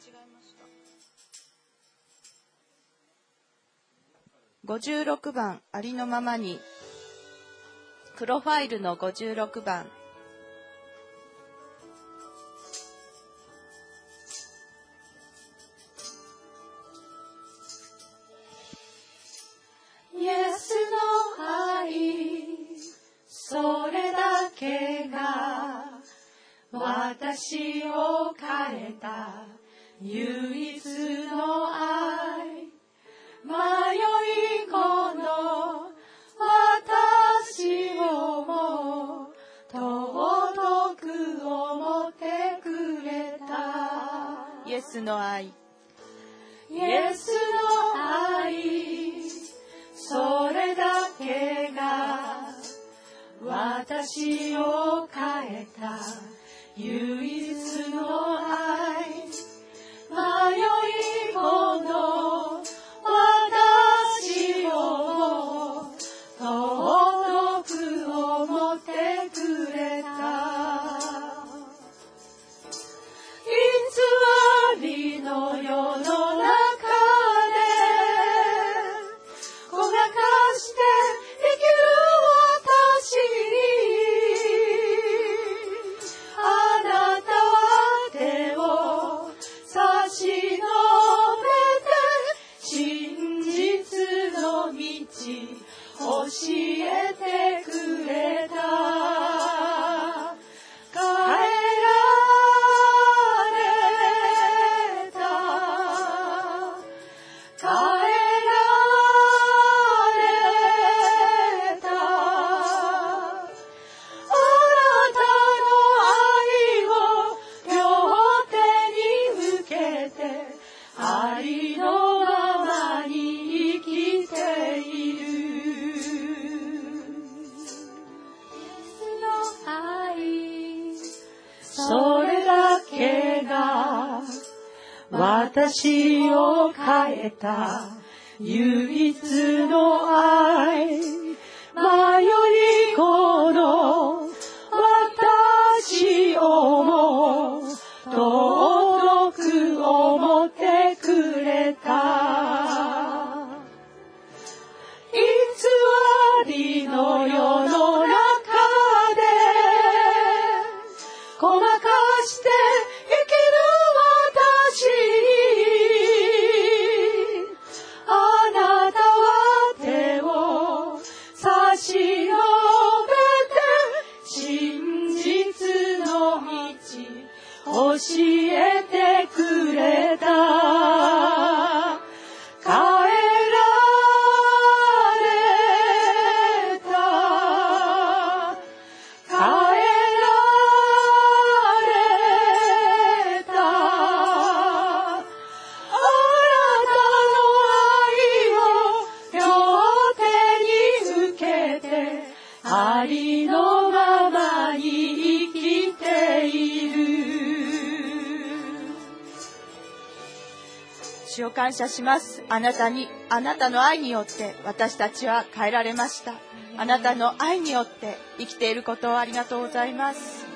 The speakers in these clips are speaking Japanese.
違ました。56番ありのままに。プロファイルの56番。走る謝します。あなたにあなたの愛によって私たちは変えられました。あなたの愛によって生きていることをありがとうございます。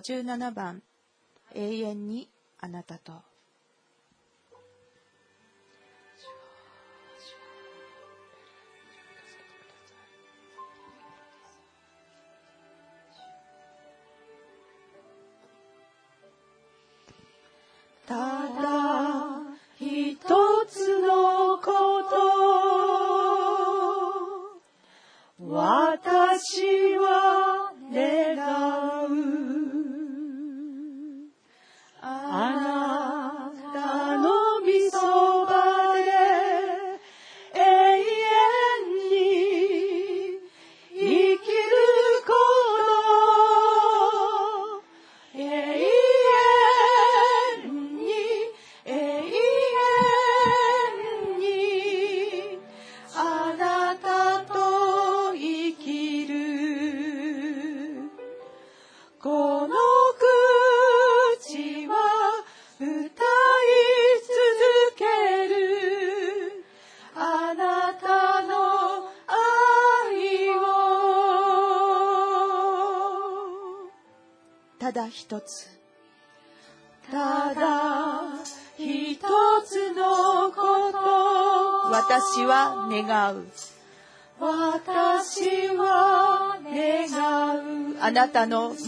57番、永遠にあなたと。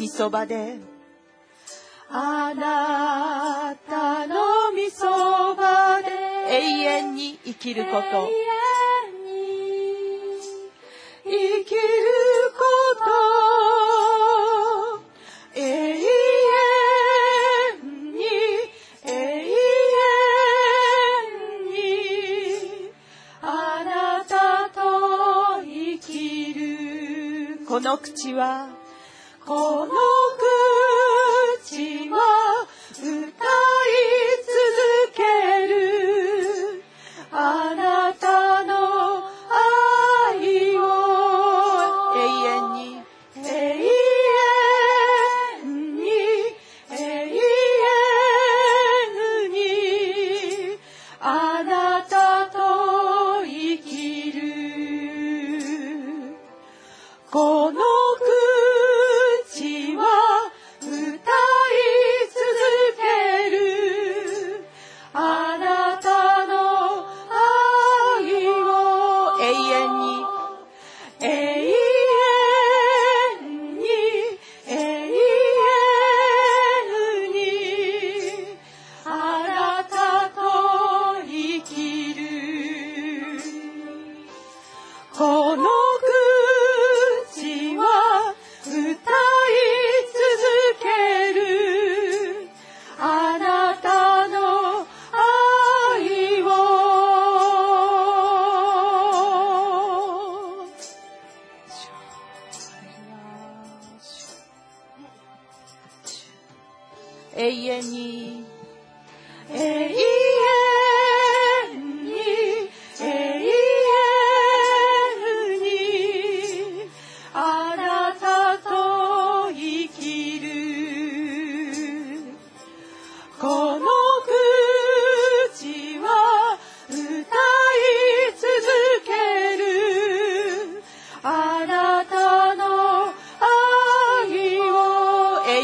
きそばで。あなたのみそばで。永遠に生きること。永遠に生きること。永遠に永遠にあなたと生きる。この口はこの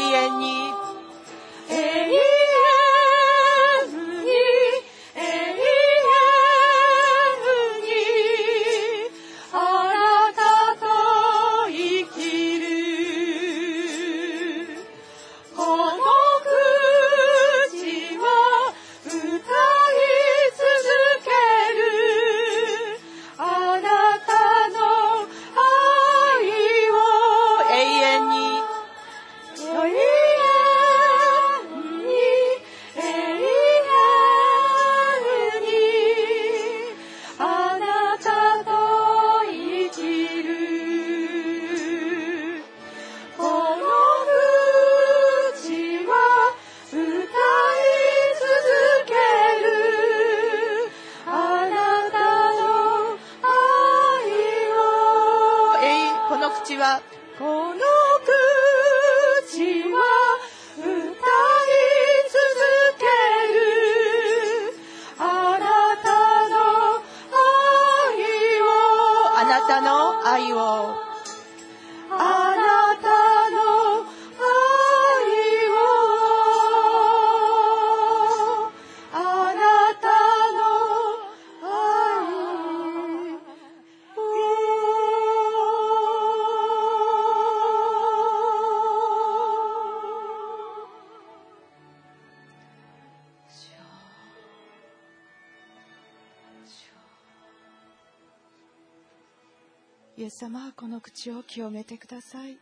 哎，你この口を清めてください。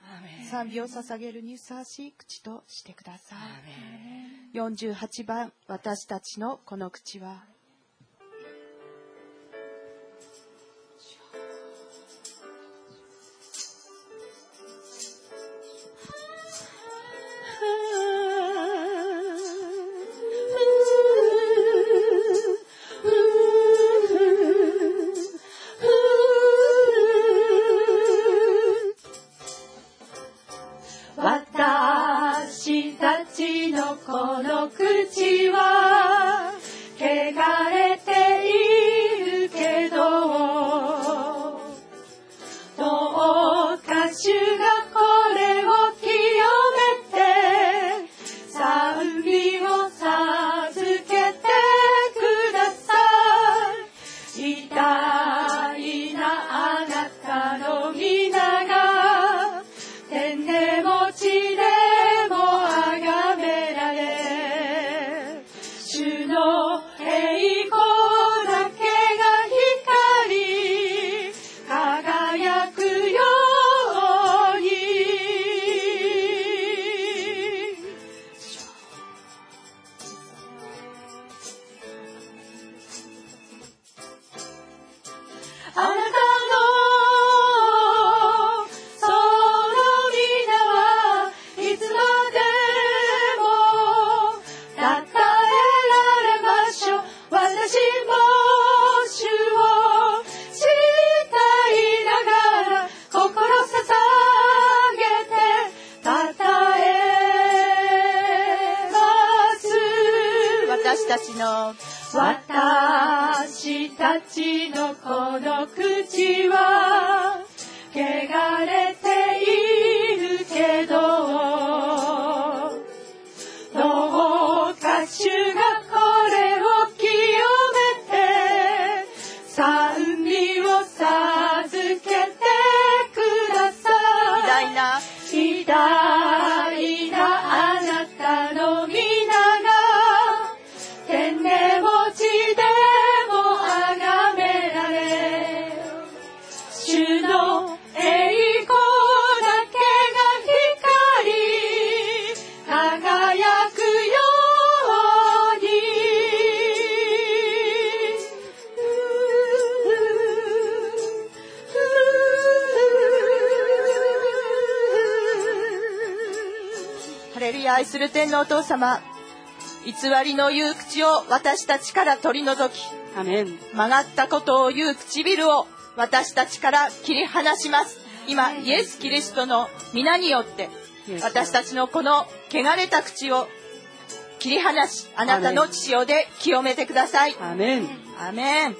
賛美を捧げるにふさわしい口としてください。48番「私たちのこの口は」天のお父様偽りの言う口を私たちから取り除き曲がったことを言う唇を私たちから切り離します。今イエス・キリストの皆によって私たちのこの汚れた口を切り離しあなたの血潮で清めてください。アメン。アメン。あなた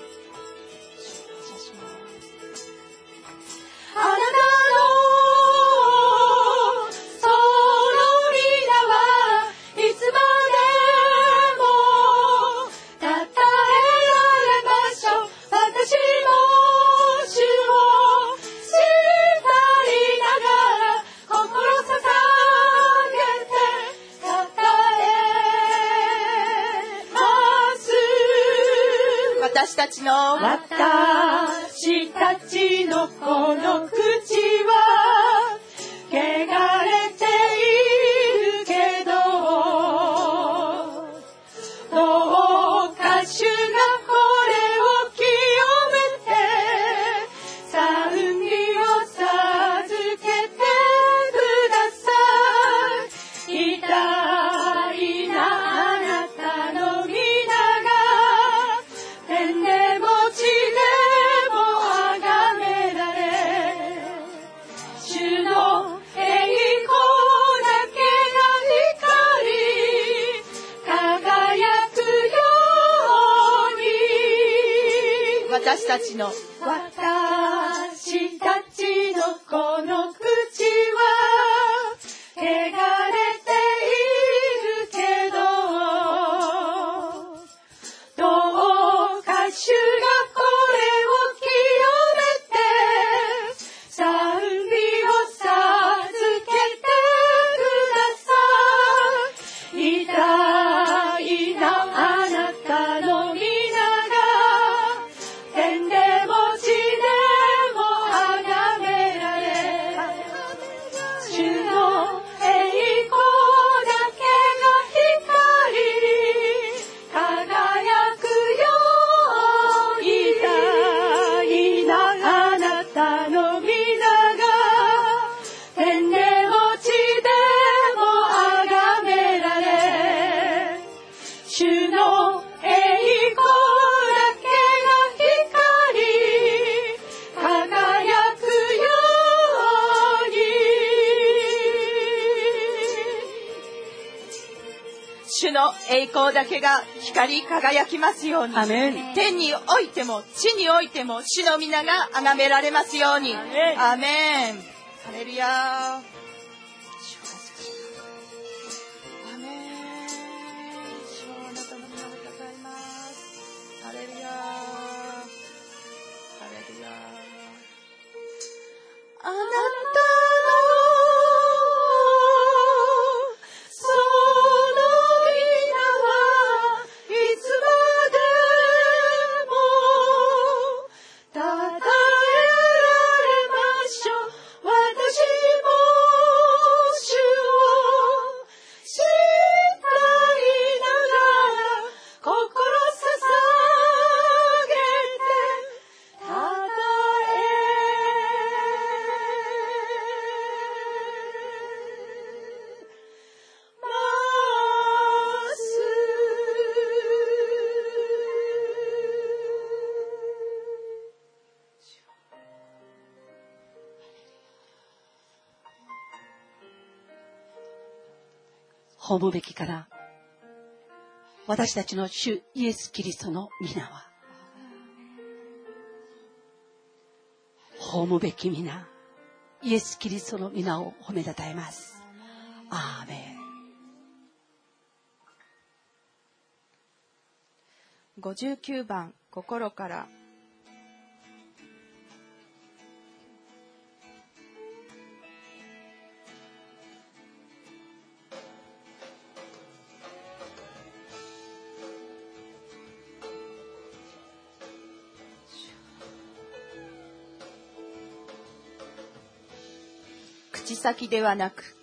たちの。私たちのこの口はけが光り輝きますように。天においても地においても主の皆が崇められますように。アメンハレルヤーあなた私たちの主イエス・キリストの皆は葬むべき皆イエス・キリストの皆を褒めたたえます。アーメン。59番心から先ではなく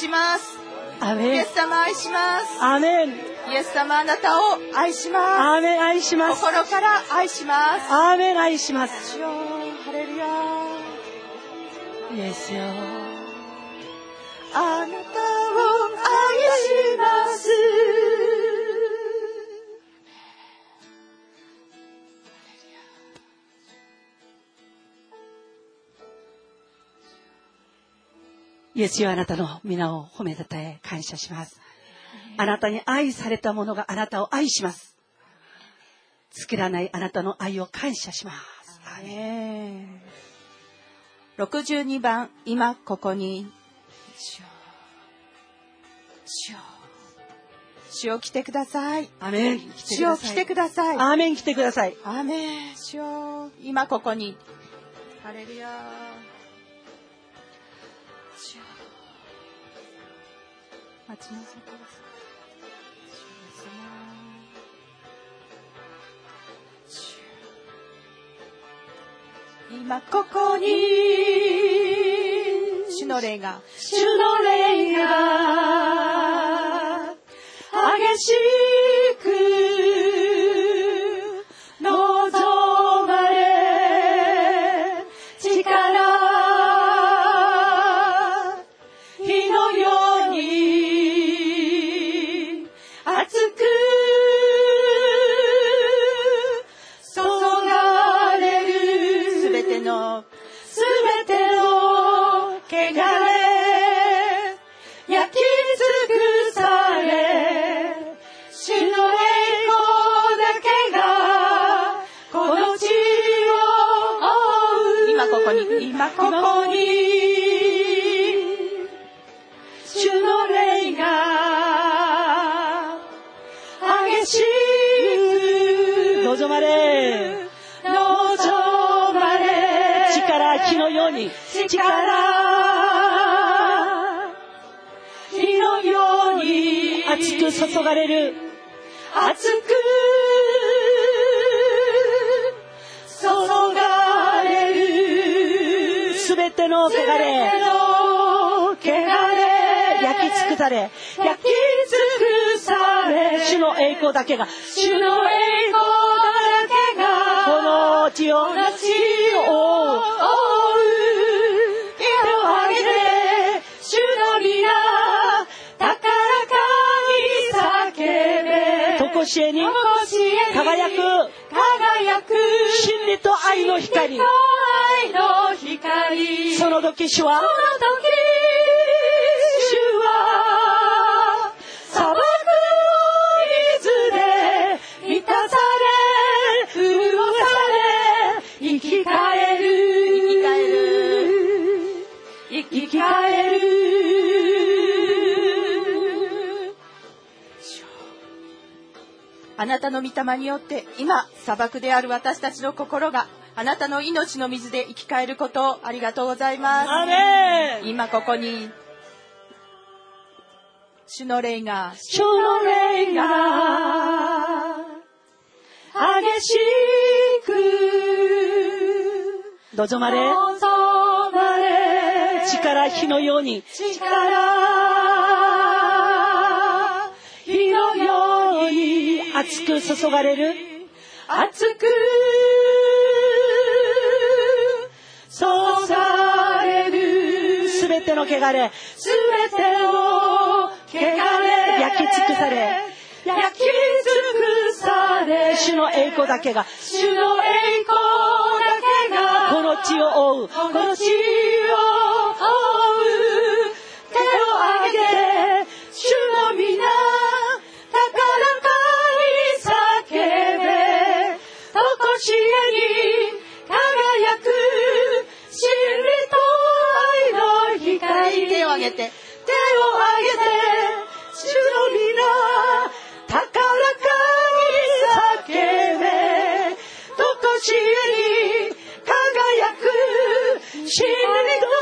します。イアーメン。エス様愛します。アーメン。イエス様あなたを。愛しまアーメン愛します。す心から愛します。アーメン愛します。主よハレルヤイエスよイエスよあなたの皆を褒めたたえ感謝します。あなたに愛された者があなたを愛します。作らないあなたの愛を感謝します。アーメン。62番今ここに。主よ。主よ。来てください。アーメン。主よ来てください。アーメン。来てください。アーメン。主よ。今ここに。ハレルヤ待ちなさいください主イエス様主よ今ここに。主の霊が主の霊が激しくなたの御霊によって今砂漠である私たちの心があなたの命の水で生き返ることをありがとうございます。今ここに主の霊が主の霊が激しく望まれ。望まれ。力火のように。力熱く注がれる。熱く注される。すべての汚れすべての汚れ。焼き尽くされ。焼き尽くされ。主の栄光だけが。主の栄光だけが。この地を覆う。この地を覆うとこしえに輝く真理と愛の光。手を挙げて。手を挙げて。主の皆高らかに叫べ。とこしえに輝く真理と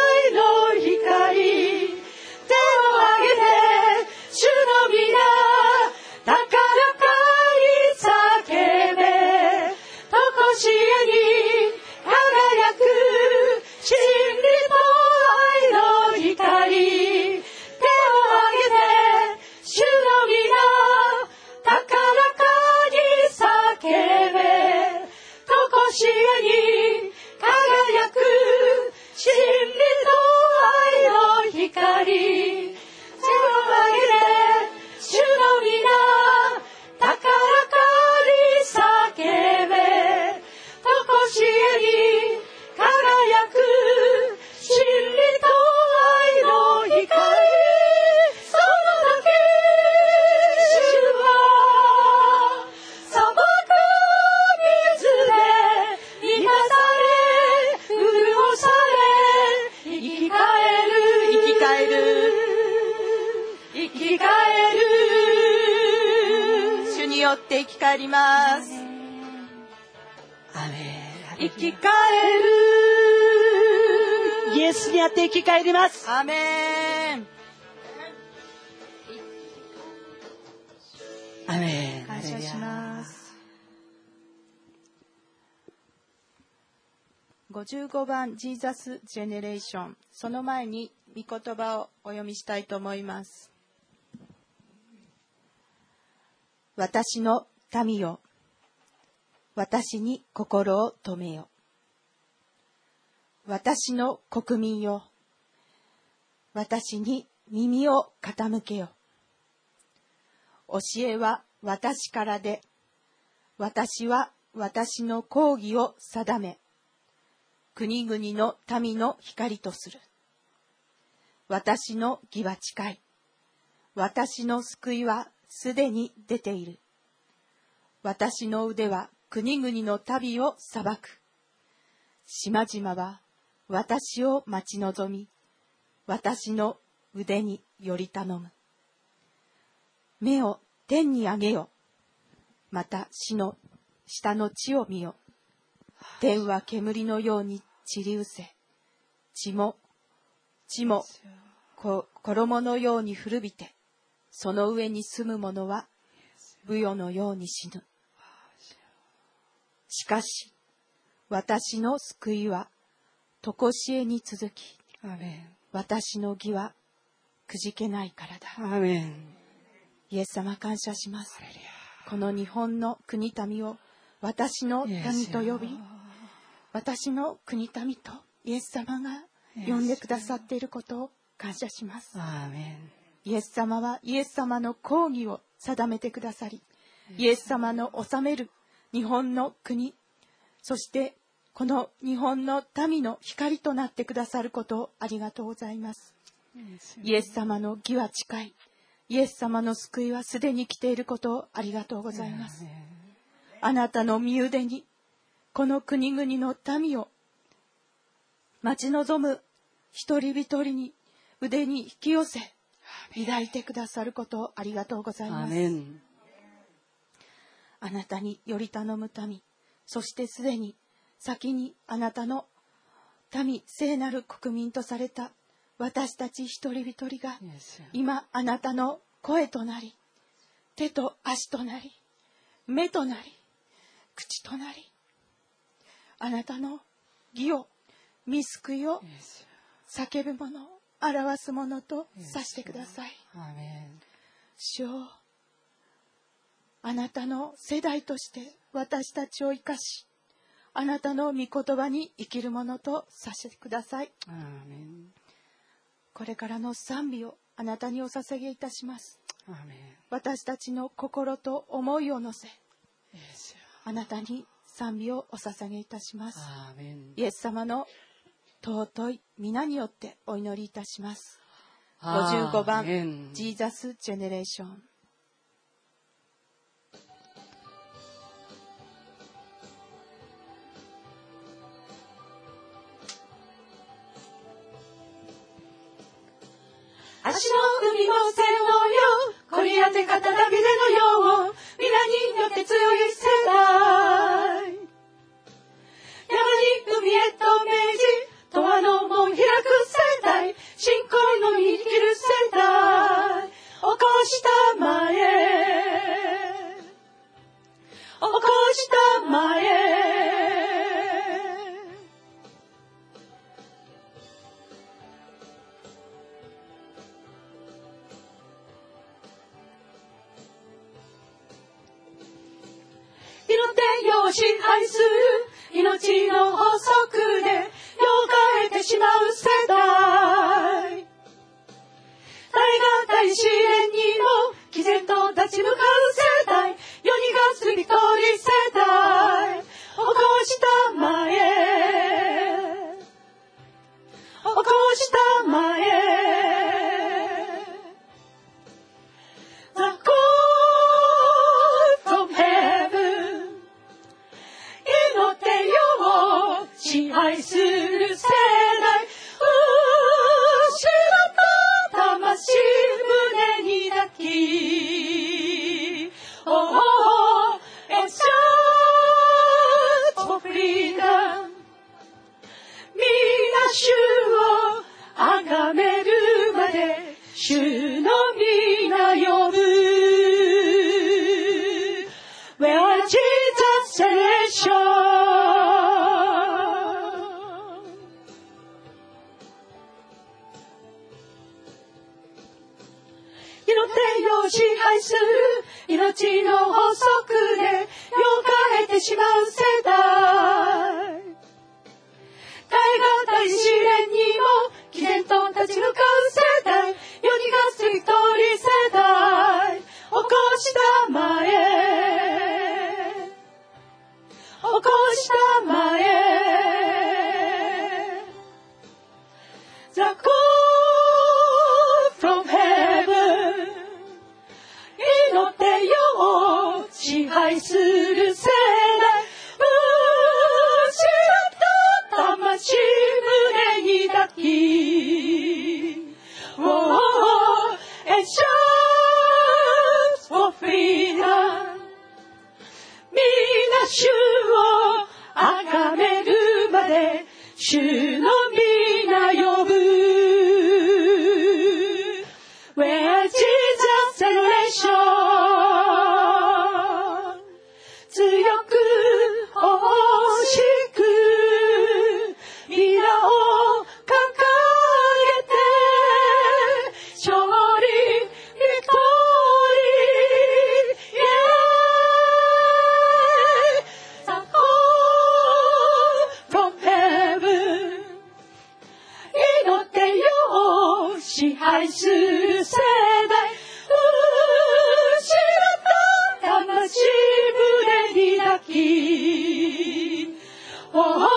愛の光。手を挙げて。主の皆高らかにしえに輝く真理と愛の光手を挙げて主の皆高らかに叫べ。とこしえに輝く真理と愛の光。55番ジーザス・ジェネレーションその前に御言葉をお読みしたいと思います。私の民よ。私に心を止めよ。私の国民よ。私に耳を傾けよ。教えは私からで私は私の講義を定め。国々の民の光とする。私の義は近い。私の救いはすでに出ている。私の腕は国々の民を裁く。島々は私を待ち望み私の腕により頼む。目を天に上げよ。また死の下の地を見よ。天は煙のように散りうせ血も地もこ衣のように古びてその上に住む者は武よのように死ぬ。しかし私の救いは常しえに続き私の義はくじけないからだ。イエス様感謝します。この日本の国民を私の民と呼び私の国民とイエス様が呼んでくださっていることを感謝します。イエス様はイエス様の講義を定めてくださりイエス様の治める日本の国そしてこの日本の民の光となってくださることをありがとうございます。イエス様の義は近い。イエス様の救いはすでに来ていることをありがとうございますあなたの身腕にこの国々の民を待ち望む一人一人に腕に引き寄せ抱いてくださることをありがとうございアます。あなたにより頼む民そしてすでに先にあなたの民聖なる国民とされた私たち一人一人が今あなたの声となり手と足となり目となり口となりあなたの義を見救いを叫ぶ者表す者とさしてください。主よあなたの世代として私たちを生かしあなたの御言葉に生きるものとさせてください。これからの賛美をあなたにお捧げいたします。私たちの心と思いを乗せあなたに賛美をお捧げいたします。イエス様の尊い皆によってお祈りいたします。アーメン55番ジーザス・ジェネレーション。足の海の線をよ、こり当て方だびれのよう、皆によって強い世代。山に海へと命じ、永遠の門開く世代、信仰の生きる世代、起こしたまえ、起こしたまえ。愛する命の法則でよかれてしまう世代。大が大試練にも毅然と立ち向かう世代。世にがす一人世代。起こしたまえ支配する世代。失った魂胸に抱き。Oh,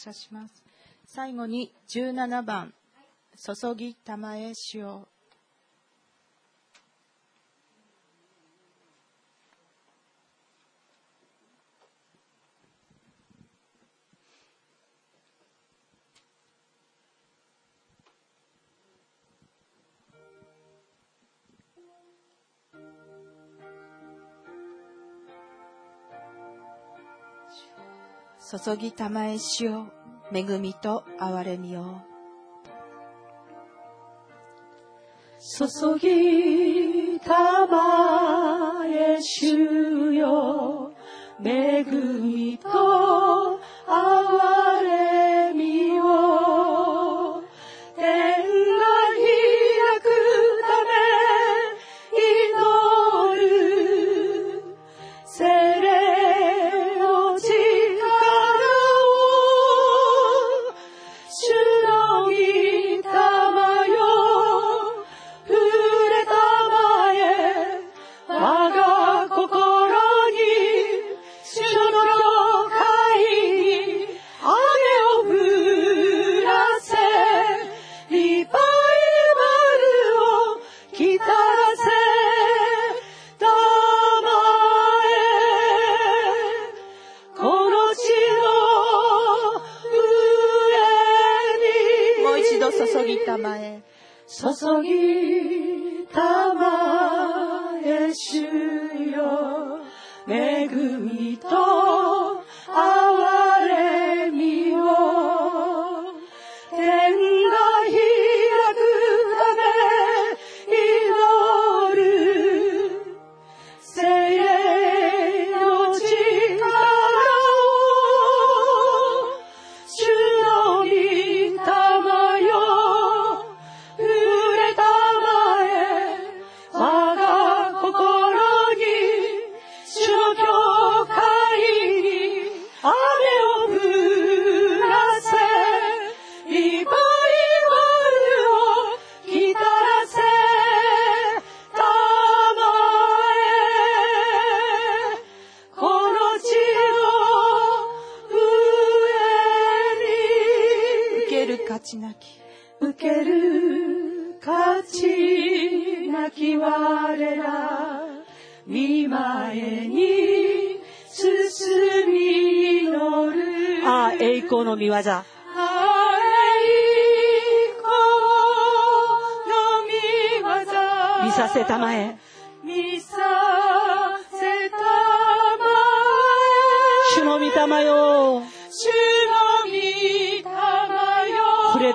謝します。最後に17番注ぎたまえ注ぎたまえしよめ恵みと憐れみを注ぎたまえしよ恵みと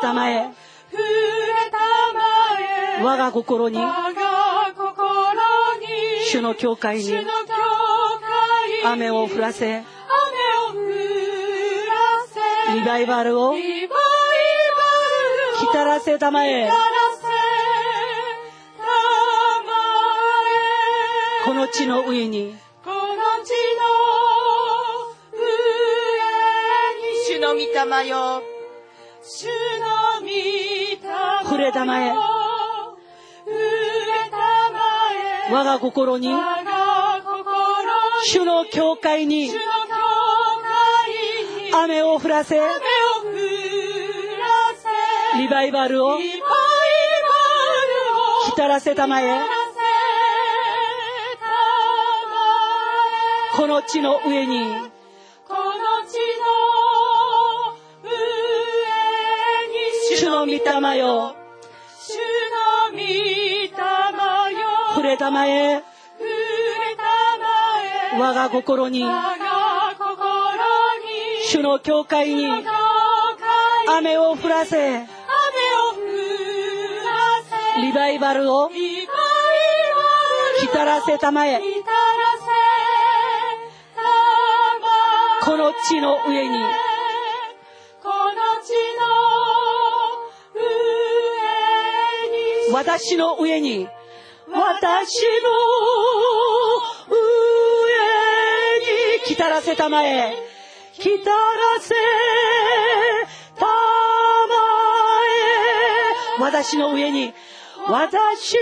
たまえ。我が心に。主の教会に。雨を降らせ。リバイバルを。来らせたまえ。この地の上に。主の御霊よ。れたまえ我が心に。主の教会に。雨を降らせ。リバイバルを。浸らせたまえ。この地の上に。主の御霊よ。我が心に。主の教会に。雨を降らせ。リバイバルを。浸らせたまえ。この地の上に。私の上に。私の上に来たらせたまえ。来たらせたまえ私の上に。私の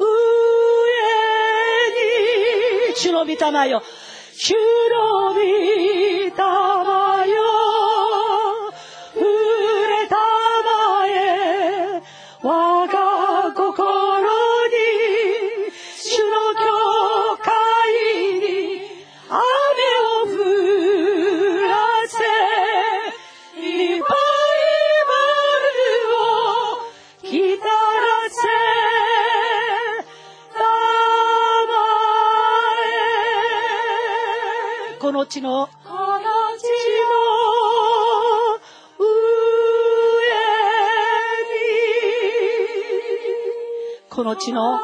上に。主の御霊よ。主の御霊の。地の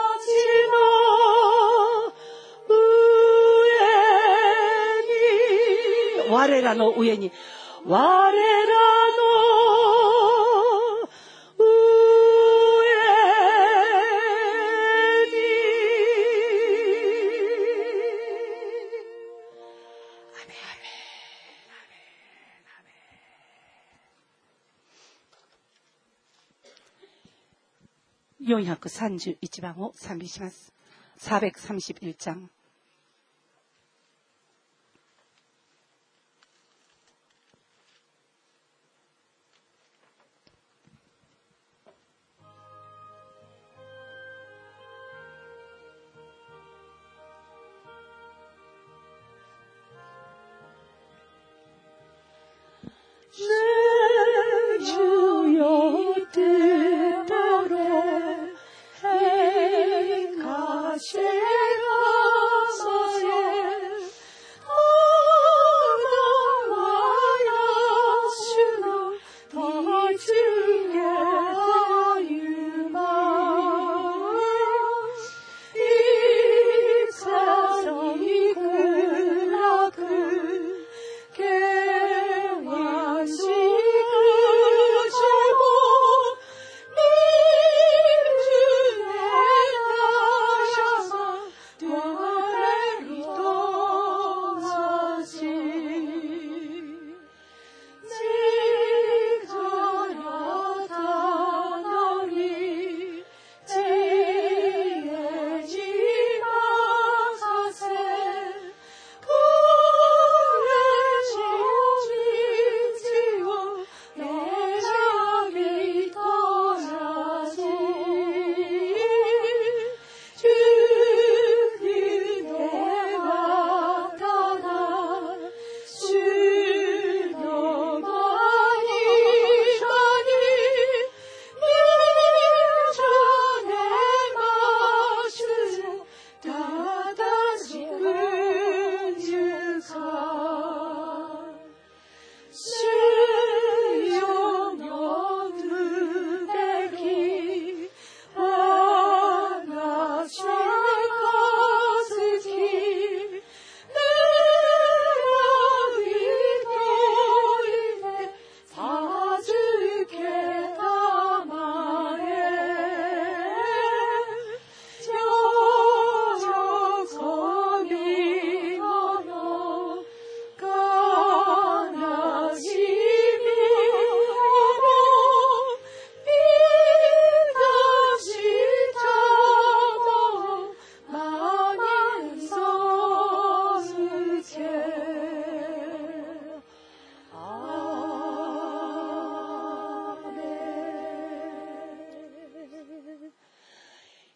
我らの上に。我ら431番を賛美します。431장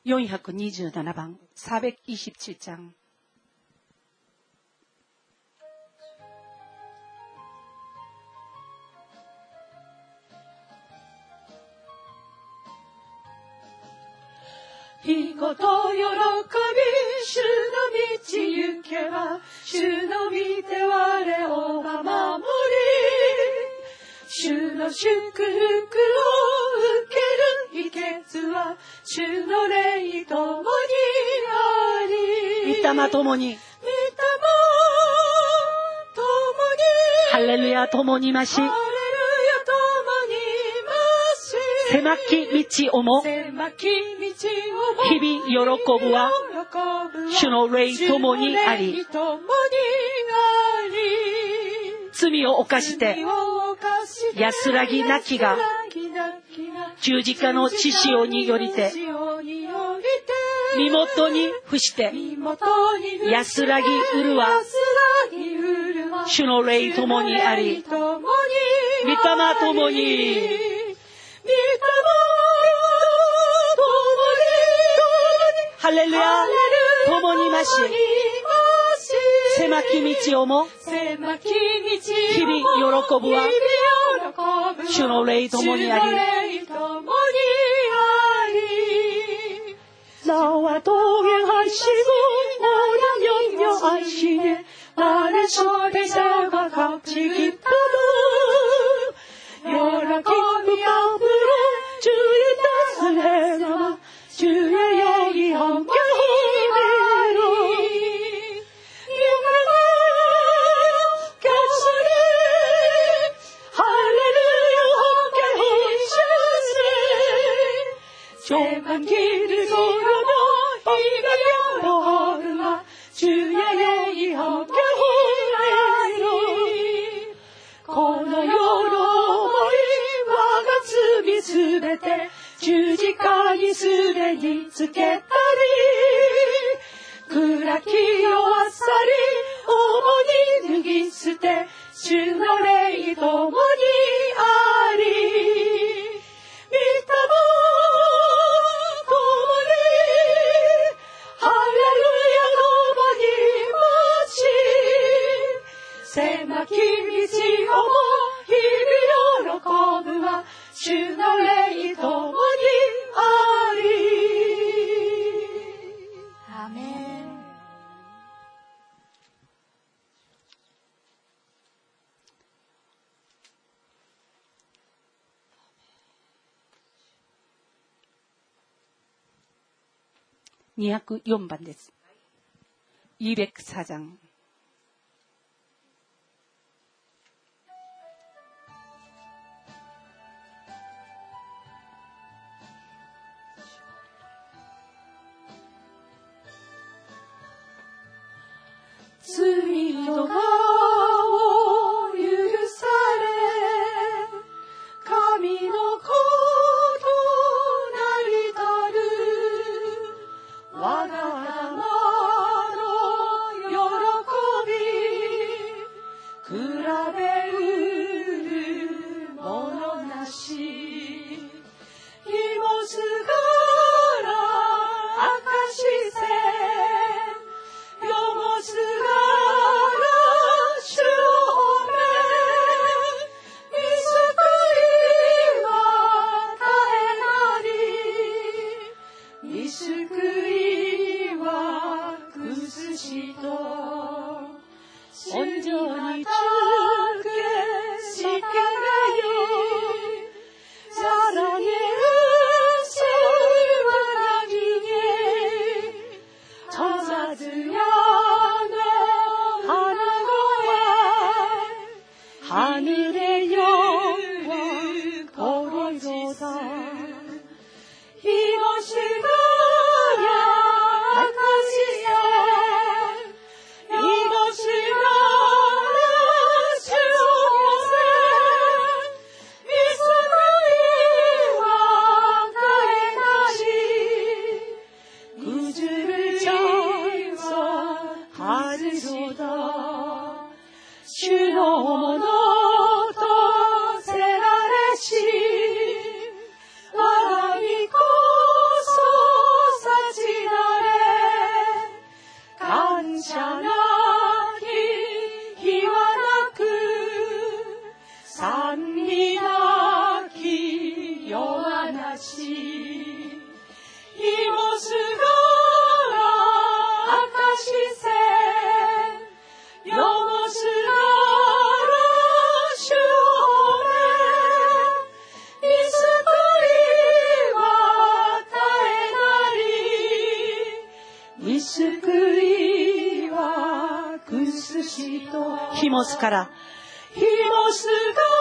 427番427장 御霊ともに。ハレルヤともにまし。狭き道をも。日々喜ぶは主の霊ともにあり。罪を犯して安らぎなきが。十字架の血潮によりて身元に伏して安らぎうるは主の霊ともにあり御霊ともに。ハレルヤともにまし狭き道をも日々喜ぶは主の霊ともにあり到外多远还是不204番です。204 장. 「ますから、ひもすがら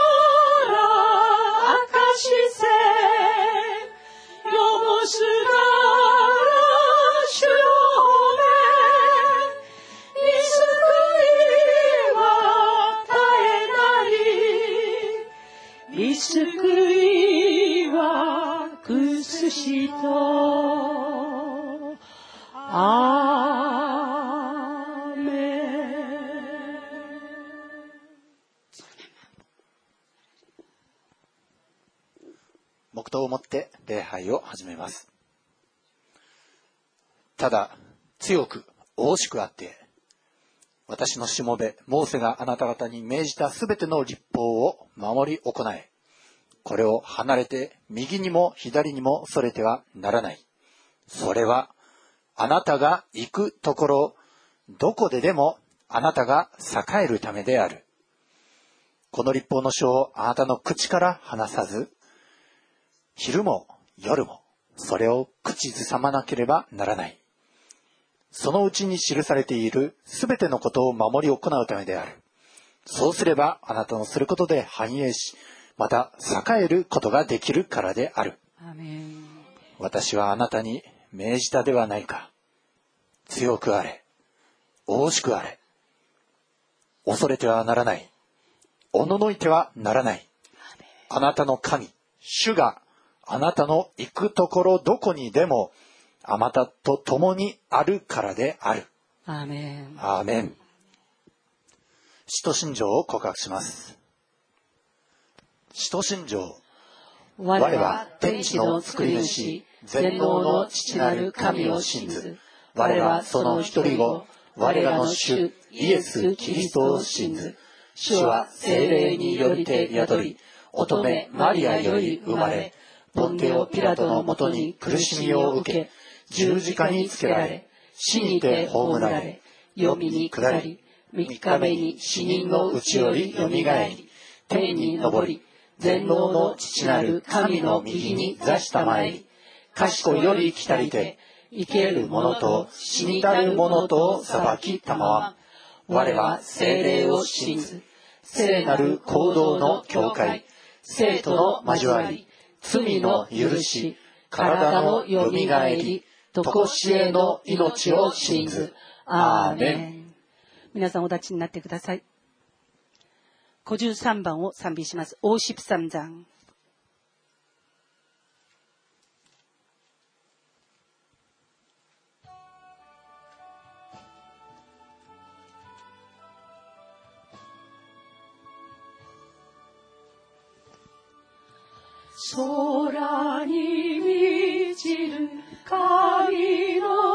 始めます。ただ、強く、大しくあって、私のしもべ、モーセがあなた方に命じたすべての立法を守り行え。これを離れて、右にも左にもそれてはならない。それは、あなたが行くところ、どこででもあなたが栄えるためである。この立法の書をあなたの口から離さず、昼も夜もそれを口ずさまなければならない。そのうちに記されているすべてのことを守り行うためである。そうすればあなたのすることで繁栄し、また栄えることができるからである。アーメン。私はあなたに命じたではないか。強くあれ。大しくあれ。恐れてはならない。おののいてはならない。あなたの神、主があなたの行くところどこにでもあまたと共にあるからである。アーメン。アーメン。使徒信条を告白します。使徒信条。我我は天地の作り主、全能の父なる神を信ず。我はその一人子、我らの主イエス・キリストを信ず。主は精霊によりて宿り、乙女マリアより生まれ、ポンテオ・ピラトのもとに苦しみを受け、十字架につけられ、死にて葬られ、黄泉に下り、三日目に死人のうちよりよみがえり、天に昇り、全能の父なる神の右に座したまえり、賢より来たりて、生ける者と死にたる者と裁きたまわ。我は精霊を信ず、聖なる行動の教会、生徒の交わり、罪の許し、体のよみがえり、とこしえの命を信ず。アーメン。皆さんお立ちになってください。53番を賛美します。大シプ三山。空に満ちる神の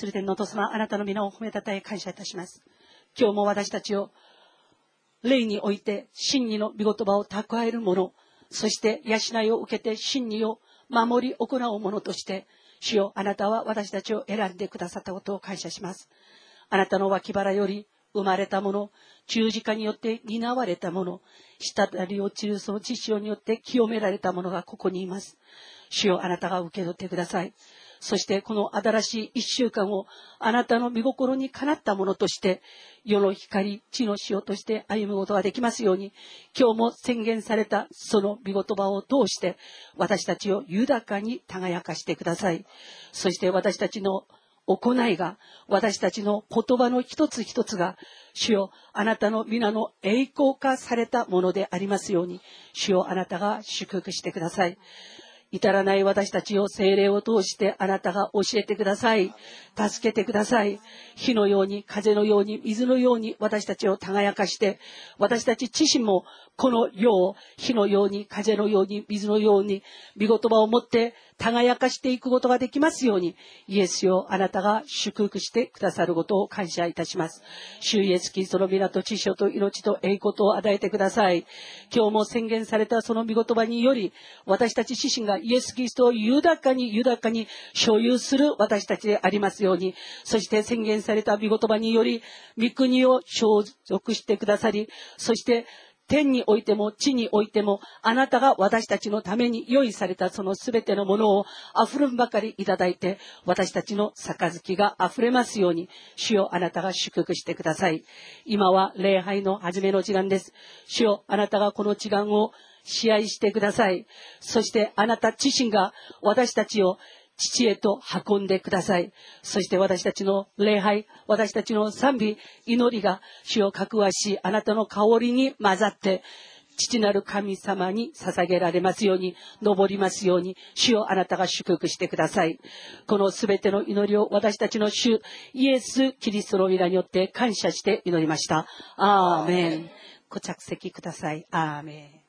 する天のお父様、あなたの皆を褒めたたえ感謝いたします。今日も私たちを霊において真理の御言葉を蓄える者、そして養いを受けて真理を守り行う者として、主よあなたは私たちを選んでくださったことを感謝します。あなたの脇腹より生まれたもの、十字架によって担われたもの、滴り落ちるその知識によって清められたものがここにいます。主よあなたが受け取ってください。そしてこの新しい一週間をあなたの御心にかなったものとして、世の光、地の塩として歩むことができますように、今日も宣言されたその御言葉を通して、私たちを豊かに輝かしてください。そして私たちの行いが、私たちの言葉の一つ一つが、主よ、あなたの皆の栄光化されたものでありますように、主よ、あなたが祝福してください。至らない私たちを精霊を通してあなたが教えてください。助けてください。火のように、風のように、水のように私たちを輝かして、私たち自身もこの世を火のように、風のように、水のように、見言葉を持って輝かしていくことができますように、イエスよ、あなたが祝福してくださることを感謝いたします。主イエスキリストの皆と知性と命と栄光とを与えてください。今日も宣言されたその御言葉により、私たち自身がイエス・キリストを豊かに豊かに所有する私たちでありますように、そして宣言された御言葉により、御国を承続してくださり、そして天においても地においても、あなたが私たちのために用意されたそのすべてのものを溢るんばかりいただいて、私たちの杯が溢れますように、主よあなたが祝福してください。今は礼拝の初めの時間です。主よあなたがこの時間を支配してください。そしてあなた自身が私たちを父へと運んでください。そして私たちの礼拝、私たちの賛美、祈りが主を格話し、あなたの香りに混ざって、父なる神様に捧げられますように、登りますように、主をあなたが祝福してください。このすべての祈りを私たちの主、イエス・キリストの皆によって感謝して祈りました。アーメン。ご着席ください。アーメン。